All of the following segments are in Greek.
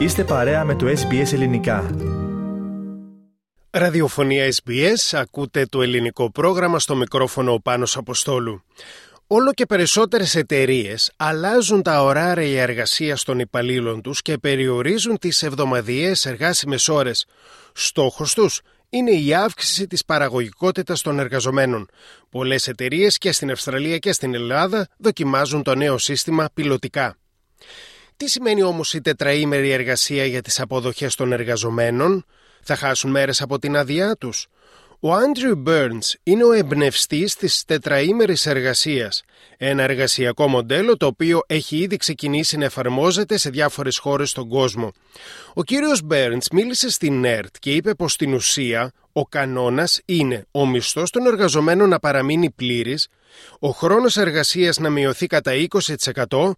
Είστε παρέα με το SBS Ελληνικά. Ραδιοφωνία SBS, ακούτε το ελληνικό πρόγραμμα στο μικρόφωνο ο Πάνος Αποστόλου. Όλο και περισσότερες εταιρείες αλλάζουν τα ωράρια εργασία των υπαλλήλων τους και περιορίζουν τις εβδομαδιαίες εργάσιμες ώρες. Στόχος τους είναι η αύξηση της παραγωγικότητας των εργαζομένων. Πολλές εταιρείες και στην Αυστραλία και στην Ελλάδα δοκιμάζουν το νέο σύστημα πιλωτικά. Τι σημαίνει όμως η τετραήμερη εργασία για τις αποδοχές των εργαζομένων; Θα χάσουν μέρες από την άδειά τους; Ο Άντριου Burns είναι ο εμπνευστής της τετραήμερης εργασίας, ένα εργασιακό μοντέλο το οποίο έχει ήδη ξεκινήσει να εφαρμόζεται σε διάφορες χώρες στον κόσμο. Ο κύριος Burns μίλησε στην ΕΡΤ και είπε πως στην ουσία ο κανόνας είναι ο μισθός των εργαζομένων να παραμείνει πλήρης, ο χρόνος εργασίας να μειωθεί κατά 20%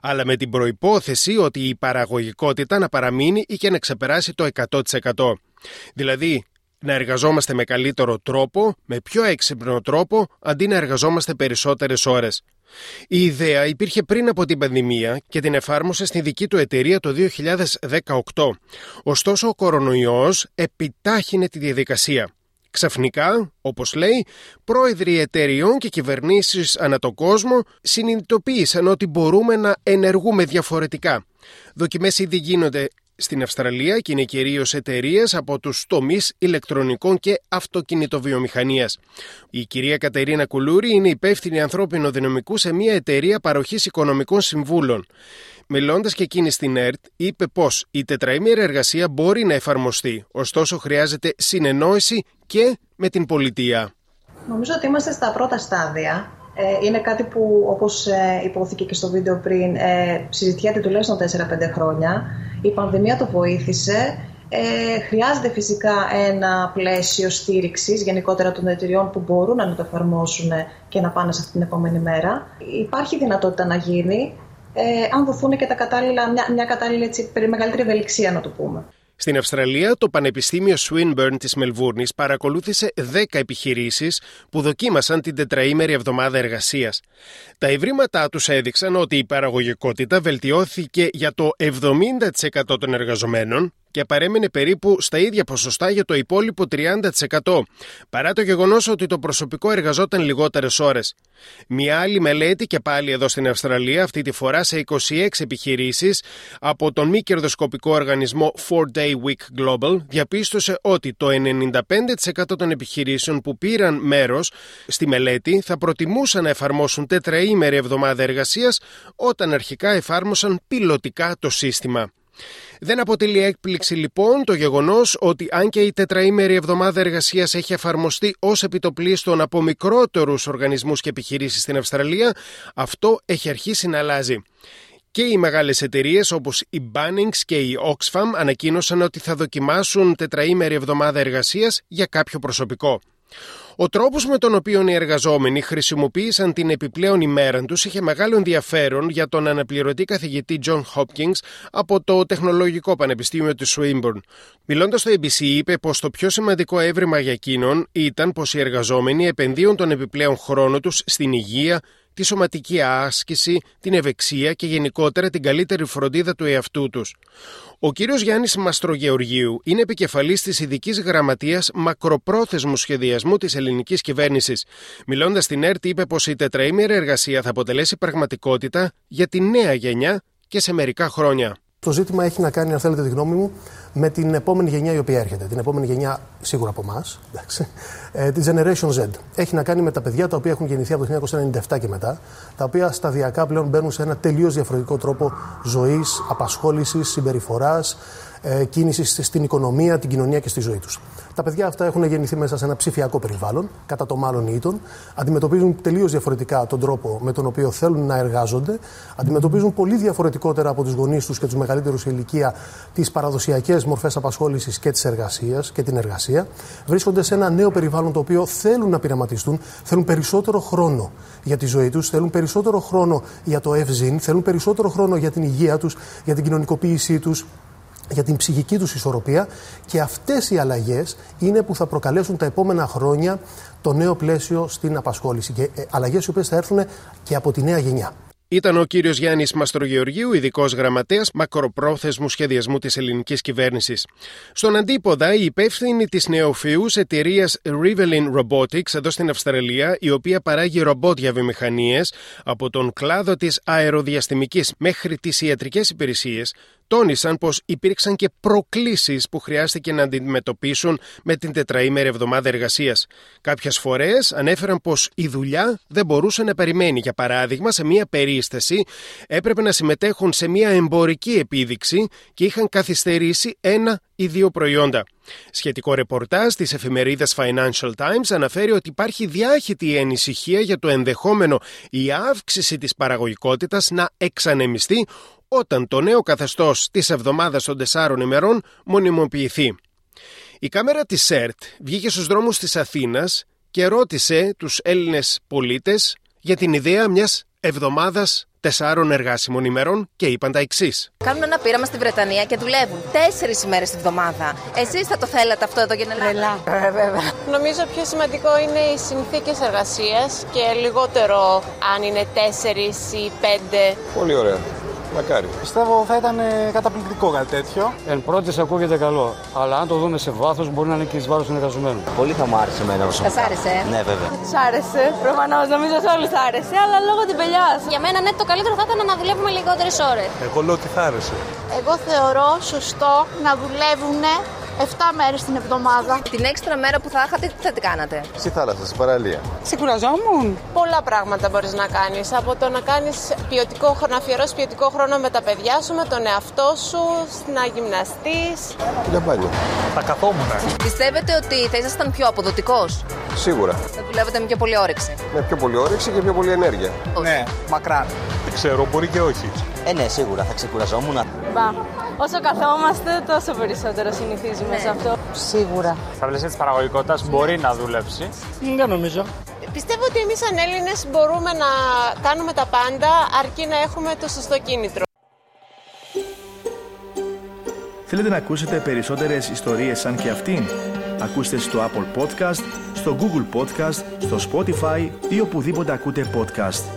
αλλά με την προϋπόθεση ότι η παραγωγικότητα να παραμείνει ή και να ξεπεράσει το 100%. Δηλαδή να εργαζόμαστε με καλύτερο τρόπο, με πιο έξυπνο τρόπο, αντί να εργαζόμαστε περισσότερες ώρες. Η ιδέα υπήρχε πριν από την πανδημία και την εφάρμοσε στη δική του εταιρεία το 2018. Ωστόσο, ο κορονοϊός επιτάχυνε τη διαδικασία. Ξαφνικά, όπως λέει, πρόεδροι εταιριών και κυβερνήσεις ανά τον κόσμο συνειδητοποίησαν ότι μπορούμε να ενεργούμε διαφορετικά. Δοκιμές ήδη γίνονται στην Αυστραλία και είναι κυρίως εταιρείες από τους τομείς ηλεκτρονικών και αυτοκινητοβιομηχανίας. Η κυρία Κατερίνα Κουλούρη είναι υπεύθυνη ανθρώπινο δυναμικού σε μια εταιρεία παροχής οικονομικών συμβούλων. Μιλώντας και εκείνη στην ΕΡΤ, είπε πως η τετραήμερη εργασία μπορεί να εφαρμοστεί, ωστόσο χρειάζεται συνεννόηση και με την πολιτεία. Νομίζω ότι είμαστε στα πρώτα στάδια ε, είναι κάτι που, όπως ε, υπόθηκε και στο βίντεο πριν, ε, συζητιέται τουλάχιστον 4-5 χρόνια. Η πανδημία το βοήθησε. Ε, χρειάζεται φυσικά ένα πλαίσιο στήριξης γενικότερα των εταιριών που μπορούν να το εφαρμόσουν και να πάνε σε αυτή την επόμενη μέρα. Υπάρχει δυνατότητα να γίνει, ε, αν δοθούν και τα κατάλληλα, μια, μια κατάλληλη έτσι, μεγαλύτερη ευελιξία, να το πούμε. Στην Αυστραλία, το Πανεπιστήμιο Swinburne της Μελβούρνης παρακολούθησε 10 επιχειρήσεις που δοκίμασαν την τετραήμερη εβδομάδα εργασίας. Τα ευρήματά τους έδειξαν ότι η παραγωγικότητα βελτιώθηκε για το 70% των εργαζομένων και παρέμεινε περίπου στα ίδια ποσοστά για το υπόλοιπο 30%, παρά το γεγονός ότι το προσωπικό εργαζόταν λιγότερες ώρες. Μια άλλη μελέτη και πάλι εδώ στην Αυστραλία, αυτή τη φορά σε 26 επιχειρήσεις από τον μη κερδοσκοπικό οργανισμό 4Day Week Global, διαπίστωσε ότι το 95% των επιχειρήσεων που πήραν μέρος στη μελέτη θα προτιμούσαν να εφαρμόσουν τετραήμερη εβδομάδα εργασίας όταν αρχικά εφάρμοσαν πιλωτικά το σύστημα. Δεν αποτελεί έκπληξη λοιπόν το γεγονός ότι αν και η τετραήμερη εβδομάδα εργασίας έχει εφαρμοστεί ως επιτοπλίστων από μικρότερους οργανισμούς και επιχειρήσεις στην Αυστραλία, αυτό έχει αρχίσει να αλλάζει. Και οι μεγάλες εταιρείες όπως η Bunnings και η Oxfam ανακοίνωσαν ότι θα δοκιμάσουν τετραήμερη εβδομάδα εργασίας για κάποιο προσωπικό. Ο τρόπος με τον οποίο οι εργαζόμενοι χρησιμοποίησαν την επιπλέον ημέρα τους είχε μεγάλο ενδιαφέρον για τον αναπληρωτή καθηγητή John Hopkins από το Τεχνολογικό Πανεπιστήμιο του Swinburne. Μιλώντας στο ABC, είπε πως το πιο σημαντικό έβριμα για εκείνον ήταν πως οι εργαζόμενοι επενδύουν τον επιπλέον χρόνο τους στην υγεία, τη σωματική άσκηση, την ευεξία και γενικότερα την καλύτερη φροντίδα του εαυτού τους. Ο κύριος Γιάννης Μαστρογεωργίου είναι επικεφαλής της ειδικής Γραμματείας Μακροπρόθεσμου Σχεδιασμού της ελληνικής κυβέρνησης. Μιλώντας στην ΕΡΤ είπε πως η τετραήμερη εργασία θα αποτελέσει πραγματικότητα για τη νέα γενιά και σε μερικά χρόνια. Το ζήτημα έχει να κάνει, αν θέλετε τη γνώμη μου, με την επόμενη γενιά η οποία έρχεται. Την επόμενη γενιά σίγουρα από εμάς, ε, τη Generation Z. Έχει να κάνει με τα παιδιά τα οποία έχουν γεννηθεί από το 1997 και μετά, τα οποία σταδιακά πλέον μπαίνουν σε ένα τελείως διαφορετικό τρόπο ζωής, απασχόλησης, συμπεριφοράς, ε, κίνησης στην οικονομία, την κοινωνία και στη ζωή τους. Τα παιδιά αυτά έχουν γεννηθεί μέσα σε ένα ψηφιακό περιβάλλον, κατά το μάλλον ήτον, αντιμετωπίζουν τελείως διαφορετικά τον τρόπο με τον οποίο θέλουν να εργάζονται, αντιμετωπίζουν πολύ διαφορετικότερα από τους γονείς τους και τους μεγαλύτερους σε ηλικία τις παραδοσιακές μορφές απασχόλησης και της εργασίας και την εργασία. Βρίσκονται σε ένα νέο περιβάλλον το οποίο θέλουν να πειραματιστούν, θέλουν περισσότερο χρόνο για τη ζωή τους, θέλουν περισσότερο χρόνο για το ευζήν, θέλουν περισσότερο χρόνο για την υγεία τους, για την κοινωνικοποίησή τους, για την ψυχική τους ισορροπία και αυτές οι αλλαγές είναι που θα προκαλέσουν τα επόμενα χρόνια το νέο πλαίσιο στην απασχόληση και ε, αλλαγές οι οποίες θα έρθουν και από τη νέα γενιά. Ήταν ο κύριος Γιάννης Μαστρογεωργίου, ειδικός γραμματέας μακροπρόθεσμου σχεδιασμού της ελληνικής κυβέρνησης. Στον αντίποδα, η υπεύθυνη της νεοφυούς εταιρείας Rivelin Robotics εδώ στην Αυστραλία, η οποία παράγει ρομπότ για βιομηχανίες από τον κλάδο της αεροδιαστημικής μέχρι τις ιατρικές υπηρεσίες, τόνισαν πως υπήρξαν και προκλήσεις που χρειάστηκε να αντιμετωπίσουν με την τετραήμερη εβδομάδα εργασίας. Κάποιες φορές ανέφεραν πως η δουλειά δεν μπορούσε να περιμένει. Για παράδειγμα, σε μία περίσταση έπρεπε να συμμετέχουν σε μία εμπορική επίδειξη και είχαν καθυστερήσει ένα ή δύο προϊόντα. Σχετικό ρεπορτάζ της εφημερίδας Financial Times αναφέρει ότι υπάρχει διάχυτη ανησυχία για το ενδεχόμενο η αύξηση της παραγωγικότητας να εξανεμιστεί όταν το νέο καθεστώς της εβδομάδας των τεσσάρων ημερών μονιμοποιηθεί. Η κάμερα της ΣΕΡΤ βγήκε στους δρόμους της Αθήνας και ρώτησε τους Έλληνες πολίτες για την ιδέα μιας εβδομάδας τεσσάρων εργάσιμων ημερών και είπαν τα εξής. Κάνουν ένα πείραμα στη Βρετανία και δουλεύουν τέσσερις ημέρες τη εβδομάδα. Εσείς θα το θέλατε αυτό εδώ για την Ελλάδα. Ε, βέβαια. Νομίζω πιο σημαντικό είναι οι συνθήκες εργασίας και λιγότερο αν είναι τέσσερις ή πέντε. Πολύ ωραία. Μακάρι. Πιστεύω θα ήταν ε, καταπληκτικό κάτι τέτοιο. Εν πρώτης ακούγεται καλό. Αλλά αν το δούμε σε βάθος, μπορεί να είναι και εις βάρος των εργαζομένων. Πολύ θα μου άρεσε εμένα Θα σ' άρεσε. ε; Ναι, βέβαια. Σ' άρεσε. Προφανώς νομίζω σε όλους άρεσε, αλλά λόγω την πελιάς. Για μένα ναι, το καλύτερο θα ήταν να δουλεύουμε λιγότερες ώρες. Εγώ λέω ότι θα άρεσε. Εγώ θεωρώ σωστό να δουλεύουν 7 μέρες την εβδομάδα. Την έξτρα μέρα που θα είχατε, τι θα την κάνατε; Στη θάλασσα, στην παραλία. Ξεκουραζόμουν. Πολλά πράγματα μπορείς να κάνεις. Από το να κάνεις ποιοτικό χρόνο, να αφιερώσεις ποιοτικό χρόνο με τα παιδιά σου, με τον εαυτό σου, να γυμναστείς. Για πάλι. Θα καθόμουν. Πιστεύετε ότι θα ήσασταν πιο αποδοτικός; Σίγουρα. Θα δουλεύετε με πιο πολύ όρεξη; Με πιο πολύ όρεξη και πιο πολύ ενέργεια. Ναι, μακράν. Δεν ξέρω, μπορεί και όχι. Ε, ναι, σίγουρα θα ξεκουραζόμουν. Μπα. Όσο καθόμαστε, τόσο περισσότερο συνηθίζουμε σε αυτό. Σίγουρα. Στα πλαίσια της παραγωγικότητας μπορεί να δουλέψει. Δεν νομίζω. Πιστεύω ότι εμείς σαν Έλληνες μπορούμε να κάνουμε τα πάντα αρκεί να έχουμε το σωστό κίνητρο. Θέλετε να ακούσετε περισσότερες ιστορίες σαν και αυτήν; Ακούστε στο Apple Podcast, στο Google Podcast, στο Spotify ή οπουδήποτε ακούτε podcast.